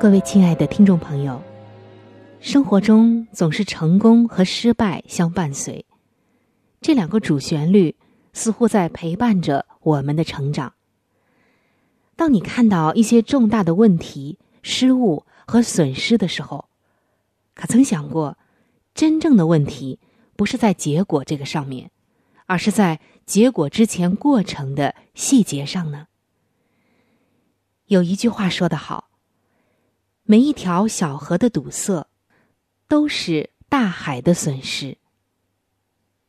各位亲爱的听众朋友，生活中总是成功和失败相伴随。这两个主旋律似乎在陪伴着我们的成长。当你看到一些重大的问题、失误和损失的时候，可曾想过，真正的问题不是在结果这个上面，而是在结果之前过程的细节上呢？有一句话说得好：“每一条小河的堵塞，都是大海的损失。”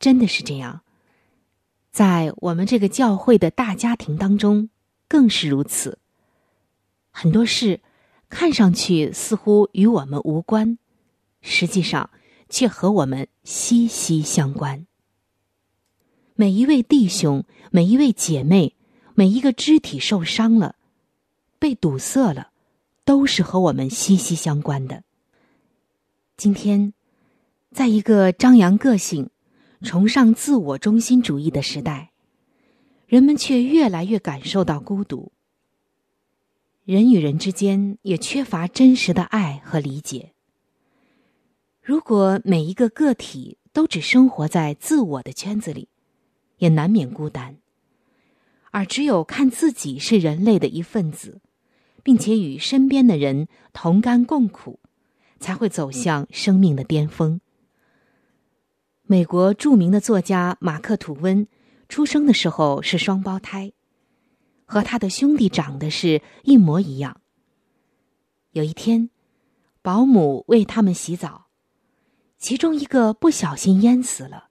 真的是这样，在我们这个教会的大家庭当中，更是如此。很多事看上去似乎与我们无关，实际上却和我们息息相关。每一位弟兄，每一位姐妹，每一个肢体受伤了，被堵塞了，都是和我们息息相关的。今天，在一个张扬个性。崇尚自我中心主义的时代，人们却越来越感受到孤独。人与人之间也缺乏真实的爱和理解。如果每一个个体都只生活在自我的圈子里，也难免孤单。而只有看自己是人类的一份子，并且与身边的人同甘共苦，才会走向生命的巅峰。美国著名的作家马克·吐温出生的时候是双胞胎，和他的兄弟长得是一模一样。有一天，保姆为他们洗澡，其中一个不小心淹死了。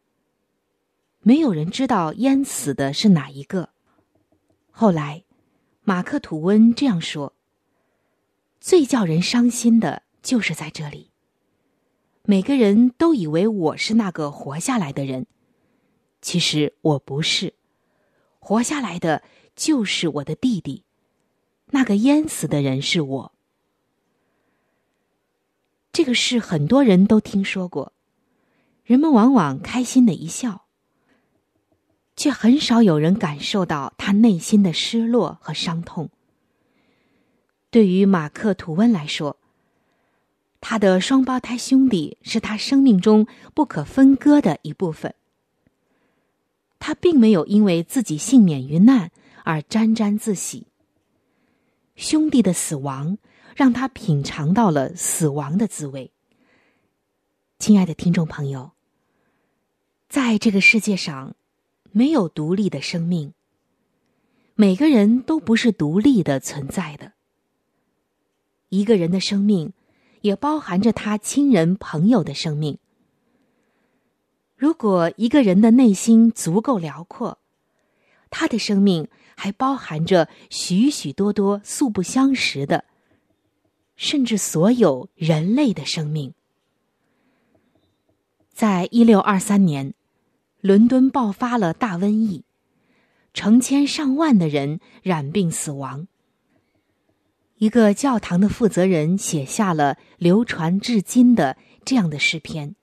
没有人知道淹死的是哪一个。后来，马克·吐温这样说：“最叫人伤心的就是在这里。”每个人都以为我是那个活下来的人，其实我不是。活下来的就是我的弟弟，那个淹死的人是我。这个事很多人都听说过，人们往往开心的一笑，却很少有人感受到他内心的失落和伤痛。对于马克·吐温来说。他的双胞胎兄弟是他生命中不可分割的一部分。他并没有因为自己幸免于难而沾沾自喜。兄弟的死亡让他品尝到了死亡的滋味。亲爱的听众朋友，在这个世界上，没有独立的生命。每个人都不是独立的存在的。一个人的生命。也包含着他亲人朋友的生命。如果一个人的内心足够辽阔，他的生命还包含着许许多多素不相识的，甚至所有人类的生命。在一六二三年，伦敦爆发了大瘟疫，成千上万的人染病死亡。一个教堂的负责人写下了流传至今的这样的诗篇：“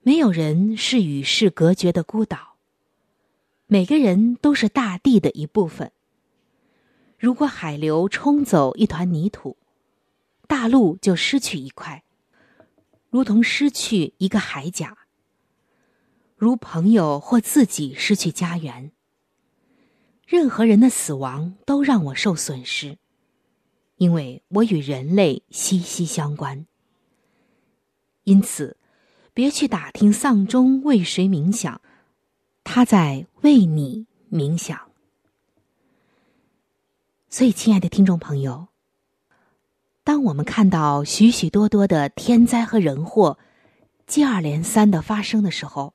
没有人是与世隔绝的孤岛，每个人都是大地的一部分。如果海流冲走一团泥土，大陆就失去一块，如同失去一个海甲，如朋友或自己失去家园。任何人的死亡都让我受损失，因为我与人类息息相关。因此，别去打听丧钟为谁冥想，他在为你冥想。所以，亲爱的听众朋友，当我们看到许许多多的天灾和人祸接二连三的发生的时候，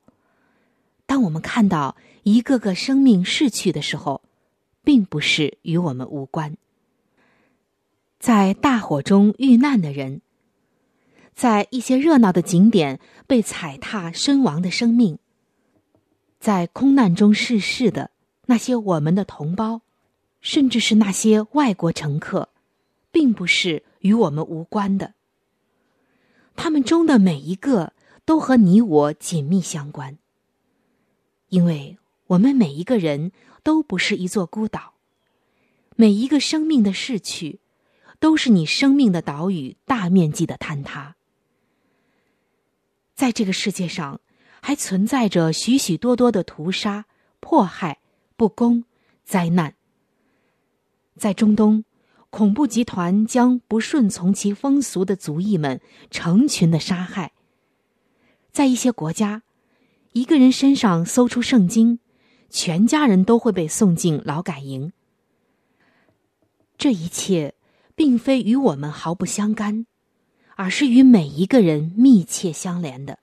当我们看到一个个生命逝去的时候，并不是与我们无关。在大火中遇难的人，在一些热闹的景点被踩踏身亡的生命，在空难中逝世的那些我们的同胞，甚至是那些外国乘客，并不是与我们无关的。他们中的每一个都和你我紧密相关。因为我们每一个人都不是一座孤岛，每一个生命的逝去，都是你生命的岛屿大面积的坍塌。在这个世界上，还存在着许许多多的屠杀、迫害、不公、灾难。在中东，恐怖集团将不顺从其风俗的族裔们成群的杀害。在一些国家。一个人身上搜出圣经，全家人都会被送进劳改营。这一切并非与我们毫不相干，而是与每一个人密切相连的，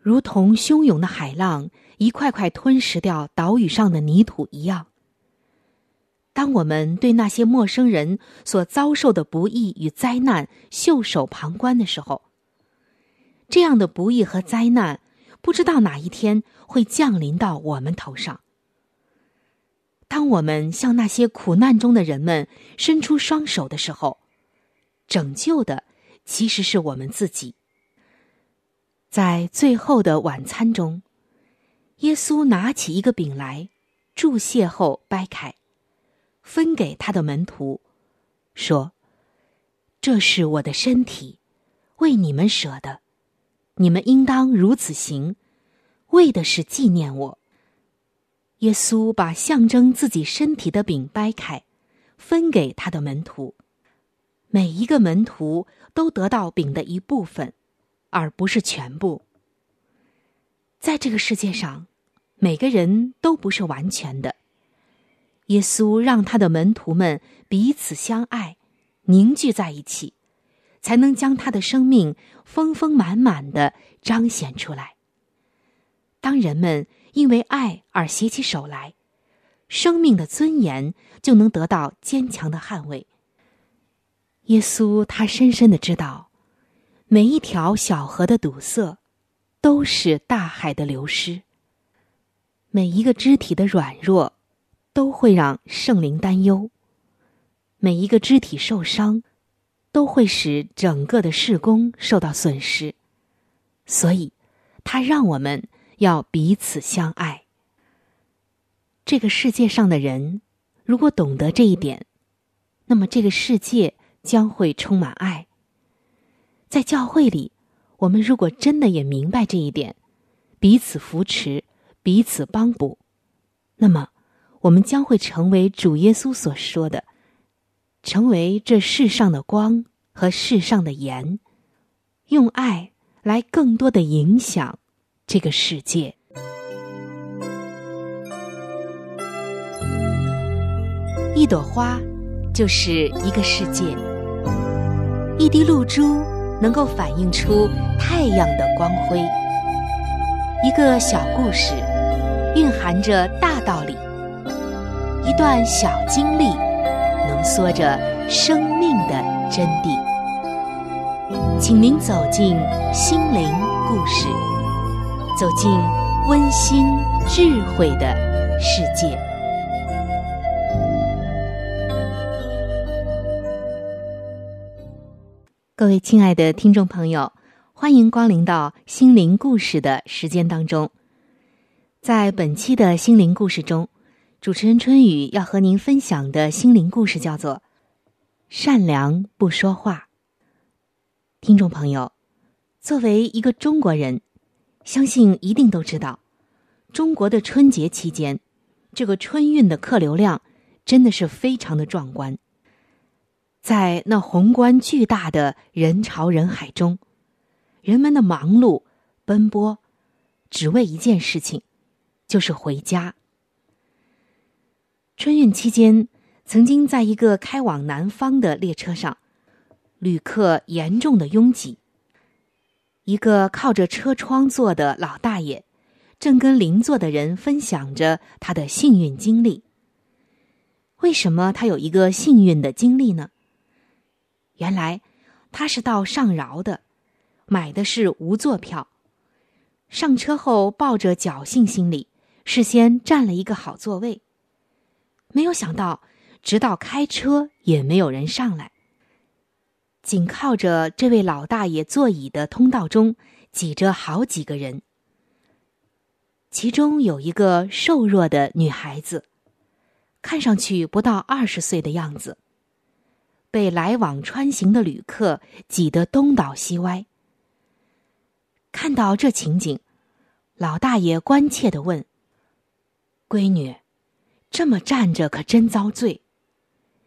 如同汹涌的海浪一块块吞噬掉岛屿上的泥土一样。当我们对那些陌生人所遭受的不易与灾难袖手旁观的时候，这样的不易和灾难，不知道哪一天会降临到我们头上。当我们向那些苦难中的人们伸出双手的时候，拯救的其实是我们自己。在最后的晚餐中，耶稣拿起一个饼来，注谢后掰开，分给他的门徒，说：“这是我的身体，为你们舍的。”你们应当如此行，为的是纪念我。耶稣把象征自己身体的饼掰开，分给他的门徒。每一个门徒都得到饼的一部分，而不是全部。在这个世界上，每个人都不是完全的。耶稣让他的门徒们彼此相爱，凝聚在一起。才能将他的生命丰丰满满的彰显出来。当人们因为爱而携起手来，生命的尊严就能得到坚强的捍卫。耶稣他深深的知道，每一条小河的堵塞，都是大海的流失；每一个肢体的软弱，都会让圣灵担忧；每一个肢体受伤。都会使整个的事工受到损失，所以，他让我们要彼此相爱。这个世界上的人，如果懂得这一点，那么这个世界将会充满爱。在教会里，我们如果真的也明白这一点，彼此扶持，彼此帮补，那么，我们将会成为主耶稣所说的。成为这世上的光和世上的盐，用爱来更多的影响这个世界。一朵花就是一个世界，一滴露珠能够反映出太阳的光辉。一个小故事蕴含着大道理，一段小经历。缩着生命的真谛，请您走进心灵故事，走进温馨智慧的世界。各位亲爱的听众朋友，欢迎光临到心灵故事的时间当中。在本期的心灵故事中。主持人春雨要和您分享的心灵故事叫做《善良不说话》。听众朋友，作为一个中国人，相信一定都知道，中国的春节期间，这个春运的客流量真的是非常的壮观。在那宏观巨大的人潮人海中，人们的忙碌奔波，只为一件事情，就是回家。春运期间，曾经在一个开往南方的列车上，旅客严重的拥挤。一个靠着车窗坐的老大爷，正跟邻座的人分享着他的幸运经历。为什么他有一个幸运的经历呢？原来，他是到上饶的，买的是无座票。上车后，抱着侥幸心理，事先占了一个好座位。没有想到，直到开车也没有人上来。紧靠着这位老大爷座椅的通道中，挤着好几个人。其中有一个瘦弱的女孩子，看上去不到二十岁的样子。被来往穿行的旅客挤得东倒西歪。看到这情景，老大爷关切的问：“闺女，这么站着可真遭罪。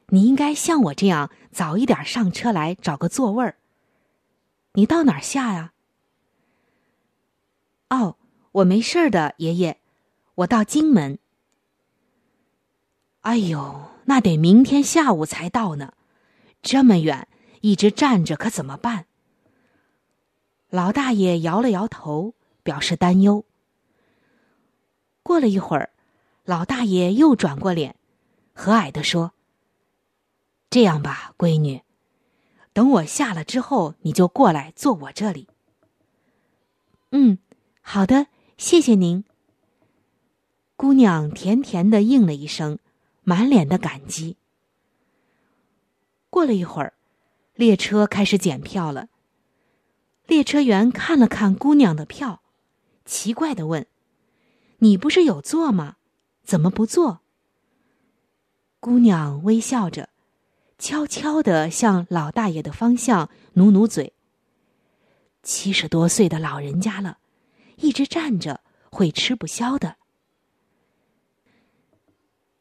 你应该像我这样早一点上车来找个座位儿。你到哪儿下呀？”“哦，我没事的，爷爷，我到荆门。”“哎呦，那得明天下午才到呢。”这么远，一直站着可怎么办？老大爷摇了摇头，表示担忧。过了一会儿，老大爷又转过脸，和蔼的说：“这样吧，闺女，等我下了之后，你就过来坐我这里。”“嗯，好的，谢谢您。”姑娘甜甜的应了一声，满脸的感激。过了一会儿，列车开始检票了。列车员看了看姑娘的票，奇怪的问：“你不是有座吗？怎么不坐？”姑娘微笑着，悄悄的向老大爷的方向努努嘴。七十多岁的老人家了，一直站着会吃不消的。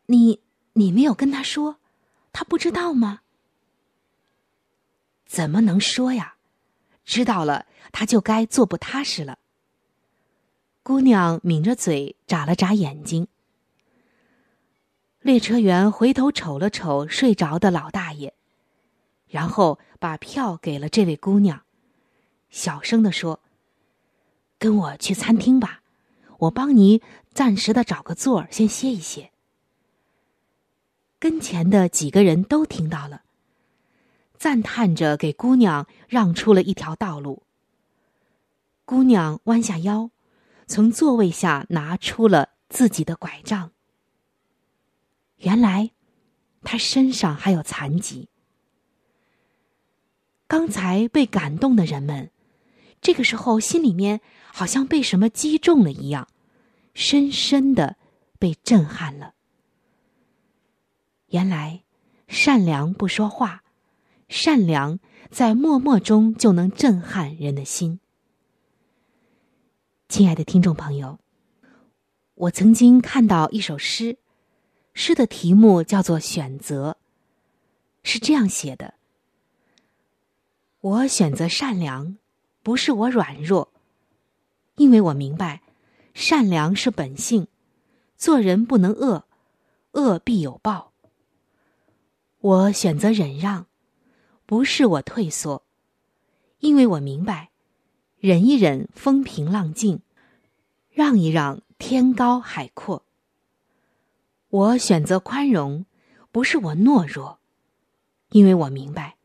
你你没有跟他说，他不知道吗？怎么能说呀？知道了，他就该坐不踏实了。姑娘抿着嘴，眨了眨眼睛。列车员回头瞅了瞅睡着的老大爷，然后把票给了这位姑娘，小声的说：“跟我去餐厅吧，我帮你暂时的找个座儿，先歇一歇。”跟前的几个人都听到了。赞叹着，给姑娘让出了一条道路。姑娘弯下腰，从座位下拿出了自己的拐杖。原来，他身上还有残疾。刚才被感动的人们，这个时候心里面好像被什么击中了一样，深深的被震撼了。原来，善良不说话。善良在默默中就能震撼人的心。亲爱的听众朋友，我曾经看到一首诗，诗的题目叫做《选择》，是这样写的：“我选择善良，不是我软弱，因为我明白，善良是本性，做人不能恶，恶必有报。我选择忍让。”不是我退缩，因为我明白，忍一忍风平浪静，让一让天高海阔。我选择宽容，不是我懦弱，因为我明白，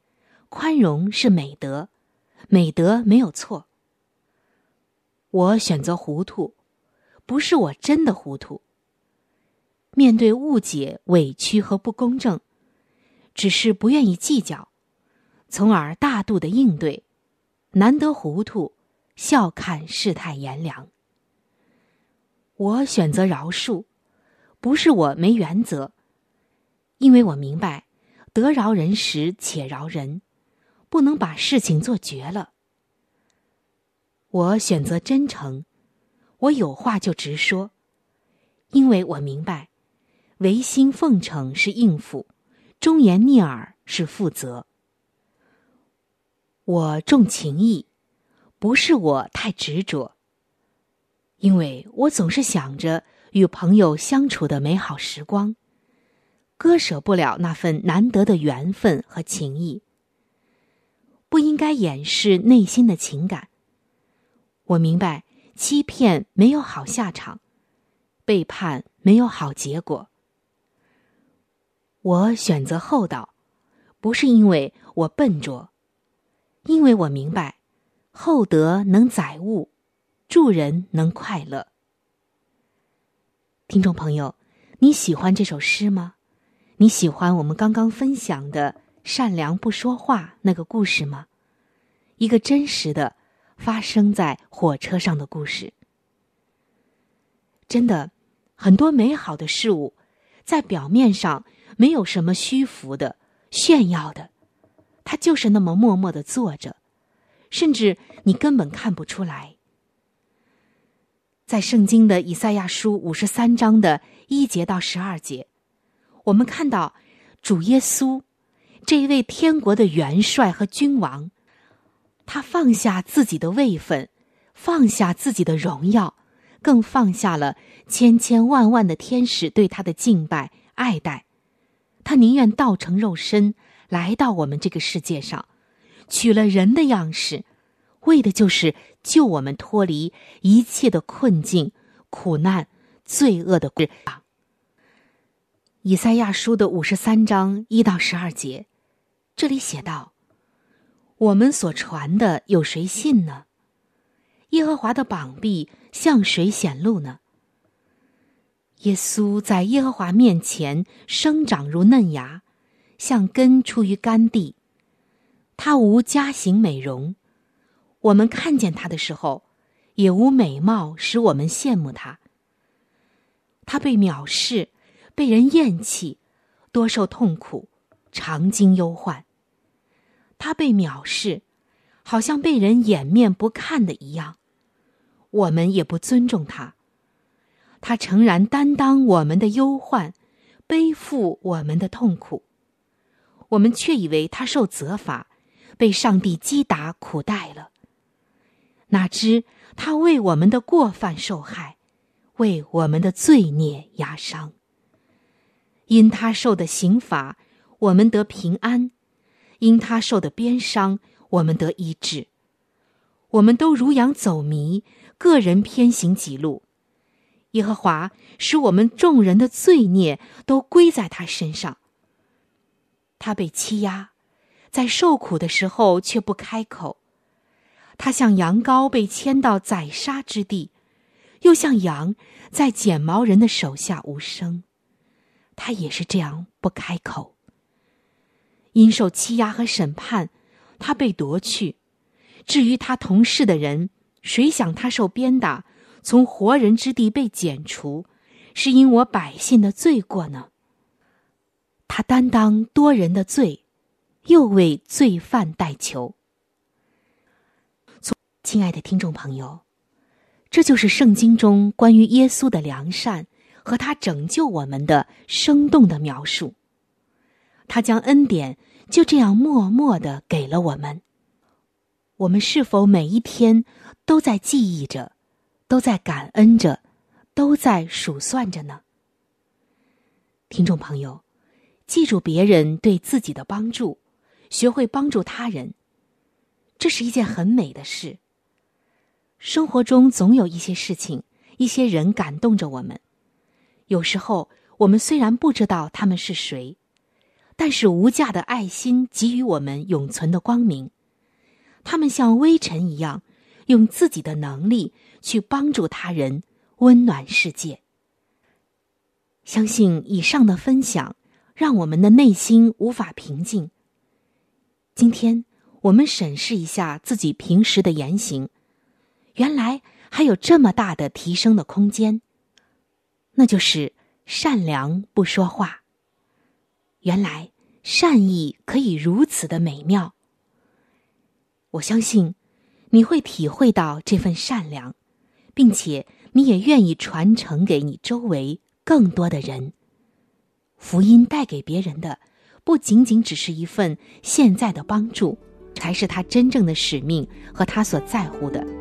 宽容是美德，美德没有错。我选择糊涂，不是我真的糊涂。面对误解、委屈和不公正，只是不愿意计较。从而大度的应对，难得糊涂，笑看世态炎凉。我选择饶恕，不是我没原则，因为我明白，得饶人时且饶人，不能把事情做绝了。我选择真诚，我有话就直说，因为我明白，唯心奉承是应付，忠言逆耳是负责。我重情义，不是我太执着，因为我总是想着与朋友相处的美好时光，割舍不了那份难得的缘分和情谊。不应该掩饰内心的情感。我明白，欺骗没有好下场，背叛没有好结果。我选择厚道，不是因为我笨拙，因为我明白，厚德能载物，助人能快乐。听众朋友，你喜欢这首诗吗？你喜欢我们刚刚分享的？善良不说话那个故事吗？一个真实的发生在火车上的故事。真的，很多美好的事物，在表面上没有什么虚浮的、炫耀的，它就是那么默默的坐着，甚至你根本看不出来。在圣经的以赛亚书五十三章的一节到十二节，我们看到主耶稣。这一位天国的元帅和君王，他放下自己的位分，放下自己的荣耀，更放下了千千万万的天使对他的敬拜爱戴。他宁愿道成肉身来到我们这个世界上，取了人的样式，为的就是救我们脱离一切的困境、苦难、罪恶的捆绑。以赛亚书的五十三章一到十二节。这里写道：“我们所传的有谁信呢？耶和华的膀臂向谁显露呢？耶稣在耶和华面前生长如嫩芽，像根出于干地。他无家型美容，我们看见他的时候，也无美貌使我们羡慕他。他被藐视，被人厌弃，多受痛苦，常经忧患。”他被藐视，好像被人掩面不看的一样，我们也不尊重他。他诚然担当我们的忧患，背负我们的痛苦，我们却以为他受责罚，被上帝击打苦待了。哪知他为我们的过犯受害，为我们的罪孽压伤。因他受的刑罚，我们得平安。因他受的鞭伤，我们得医治。我们都如羊走迷，个人偏行己路。耶和华使我们众人的罪孽都归在他身上。他被欺压，在受苦的时候却不开口。他像羊羔被牵到宰杀之地，又像羊在剪毛人的手下无声。他也是这样不开口。因受欺压和审判，他被夺去；至于他同事的人，谁想他受鞭打，从活人之地被剪除，是因我百姓的罪过呢？他担当多人的罪，又为罪犯代求。亲爱的听众朋友，这就是圣经中关于耶稣的良善和他拯救我们的生动的描述。他将恩典就这样默默的给了我们。我们是否每一天都在记忆着，都在感恩着，都在数算着呢？听众朋友，记住别人对自己的帮助，学会帮助他人，这是一件很美的事。生活中总有一些事情、一些人感动着我们，有时候我们虽然不知道他们是谁。但是无价的爱心给予我们永存的光明，他们像微尘一样，用自己的能力去帮助他人，温暖世界。相信以上的分享，让我们的内心无法平静。今天我们审视一下自己平时的言行，原来还有这么大的提升的空间，那就是善良不说话。原来善意可以如此的美妙。我相信你会体会到这份善良，并且你也愿意传承给你周围更多的人。福音带给别人的，不仅仅只是一份现在的帮助，才是他真正的使命和他所在乎的。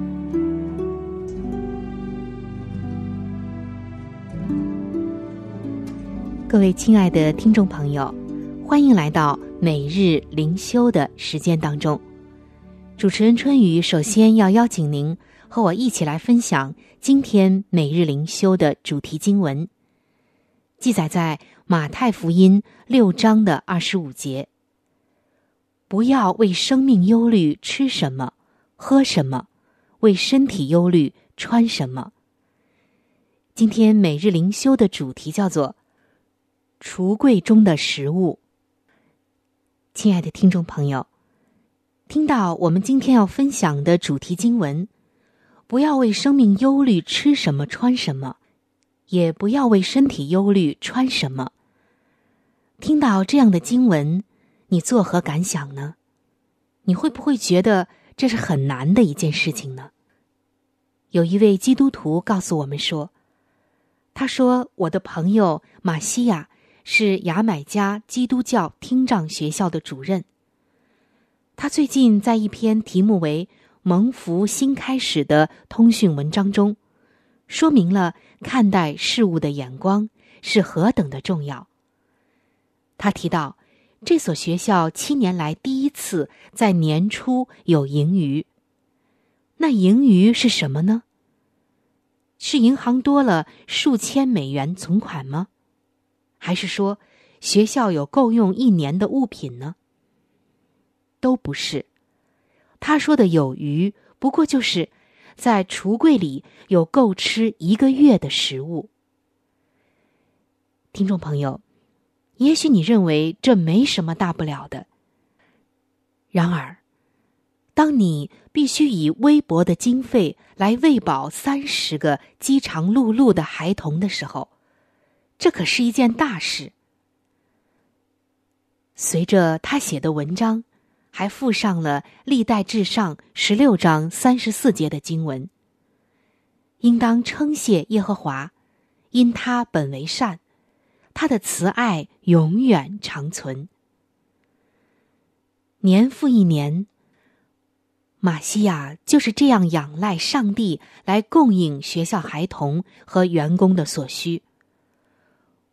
各位亲爱的听众朋友，欢迎来到每日灵修的时间当中。主持人春雨首先要邀请您。和我一起来分享今天每日灵修的主题经文，记载在马太福音六章的二十五节。不要为生命忧虑，吃什么，喝什么；为身体忧虑，穿什么。今天每日灵修的主题叫做“橱柜中的食物”。亲爱的听众朋友，听到我们今天要分享的主题经文。不要为生命忧虑，吃什么穿什么；也不要为身体忧虑，穿什么。听到这样的经文，你作何感想呢？你会不会觉得这是很难的一件事情呢？有一位基督徒告诉我们说：“他说，我的朋友马西亚是牙买加基督教听障学校的主任。他最近在一篇题目为……”蒙福新开始的通讯文章中，说明了看待事物的眼光是何等的重要。他提到，这所学校七年来第一次在年初有盈余。那盈余是什么呢？是银行多了数千美元存款吗？还是说学校有够用一年的物品呢？都不是。他说的有余，不过就是在橱柜里有够吃一个月的食物。听众朋友，也许你认为这没什么大不了的。然而，当你必须以微薄的经费来喂饱三十个饥肠辘辘的孩童的时候，这可是一件大事。随着他写的文章。还附上了历代至上十六章三十四节的经文。应当称谢耶和华，因他本为善，他的慈爱永远长存。年复一年，马西亚就是这样仰赖上帝来供应学校孩童和员工的所需。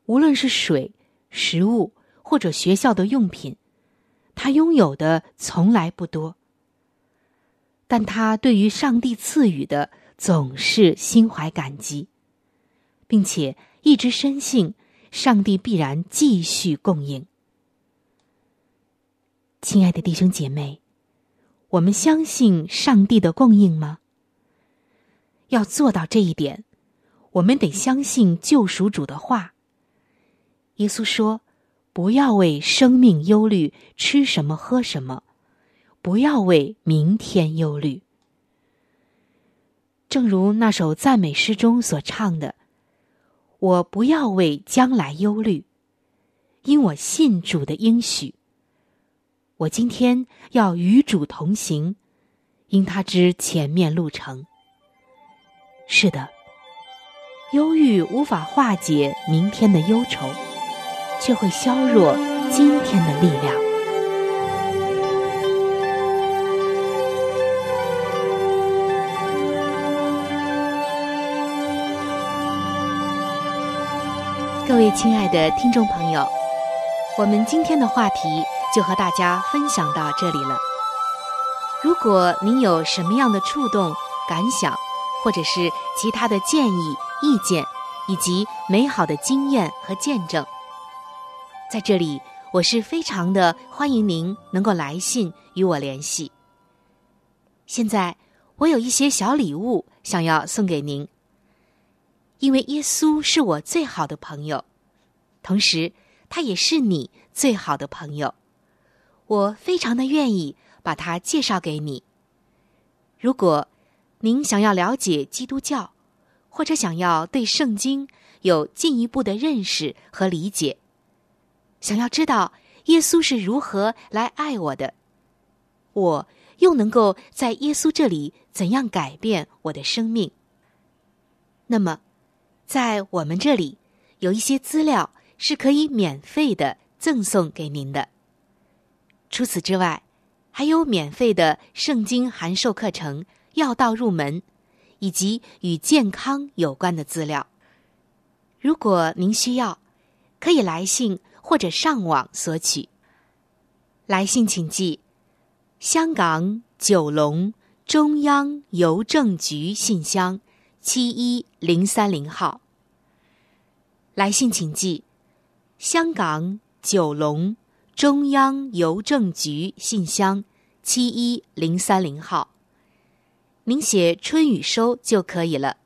无论是水、食物或者学校的用品。他拥有的从来不多，但他对于上帝赐予的总是心怀感激，并且一直深信上帝必然继续供应。亲爱的弟兄姐妹，我们相信上帝的供应吗？要做到这一点，我们得相信救赎主的话。耶稣说。不要为生命忧虑，吃什么喝什么；不要为明天忧虑。正如那首赞美诗中所唱的：“我不要为将来忧虑，因我信主的应许。我今天要与主同行，因他知前面路程。”是的，忧郁无法化解明天的忧愁。却会削弱今天的力量。各位亲爱的听众朋友，我们今天的话题就和大家分享到这里了。如果您有什么样的触动、感想，或者是其他的建议、意见，以及美好的经验和见证，在这里我是非常的欢迎您能够来信与我联系。现在我有一些小礼物想要送给您，因为耶稣是我最好的朋友，同时他也是你最好的朋友，我非常的愿意把他介绍给你。如果您想要了解基督教，或者想要对圣经有进一步的认识和理解，想要知道耶稣是如何来爱我的，我又能够在耶稣这里怎样改变我的生命？那么，在我们这里有一些资料是可以免费的赠送给您的。除此之外，还有免费的圣经函授课程。要道入门，以及与健康有关的资料。如果您需要，可以来信或者上网索取。来信请寄：香港九龙中央邮政局信箱七一零三零号。来信请寄：香港九龙中央邮政局信箱七一零三零号。您写“春雨收”就可以了。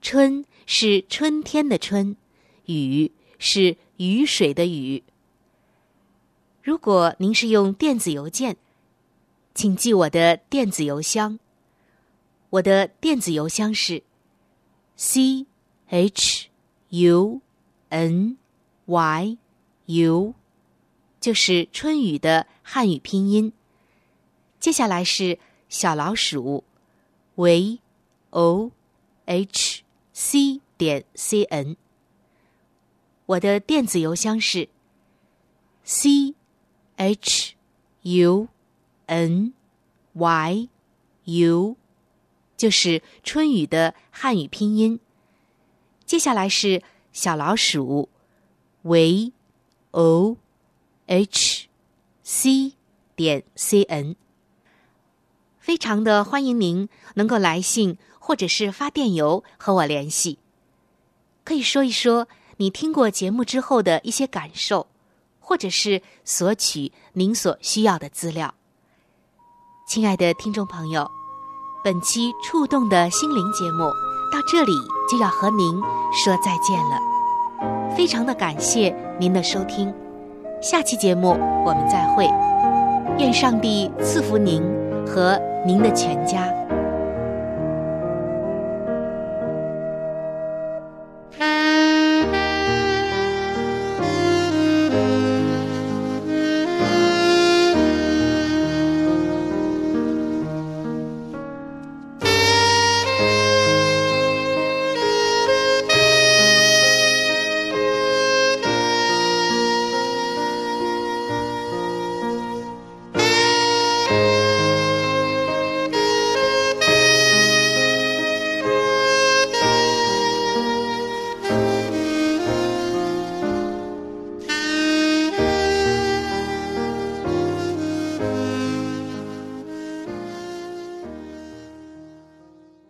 春是春天的春，雨是雨水的雨。如果您是用电子邮件，请记我的电子邮箱。我的电子邮箱是 c h u n y u，就是春雨的汉语拼音。接下来是小老鼠。v o h c 点 c n，我的电子邮箱是 c h u n y u，就是春雨的汉语拼音。接下来是小老鼠 v o h c 点 c n。非常的欢迎您能够来信或者是发电邮和我联系，可以说一说你听过节目之后的一些感受，或者是索取您所需要的资料。亲爱的听众朋友，本期触动的心灵节目到这里就要和您说再见了，非常的感谢您的收听，下期节目我们再会，愿上帝赐福您和。您的全家。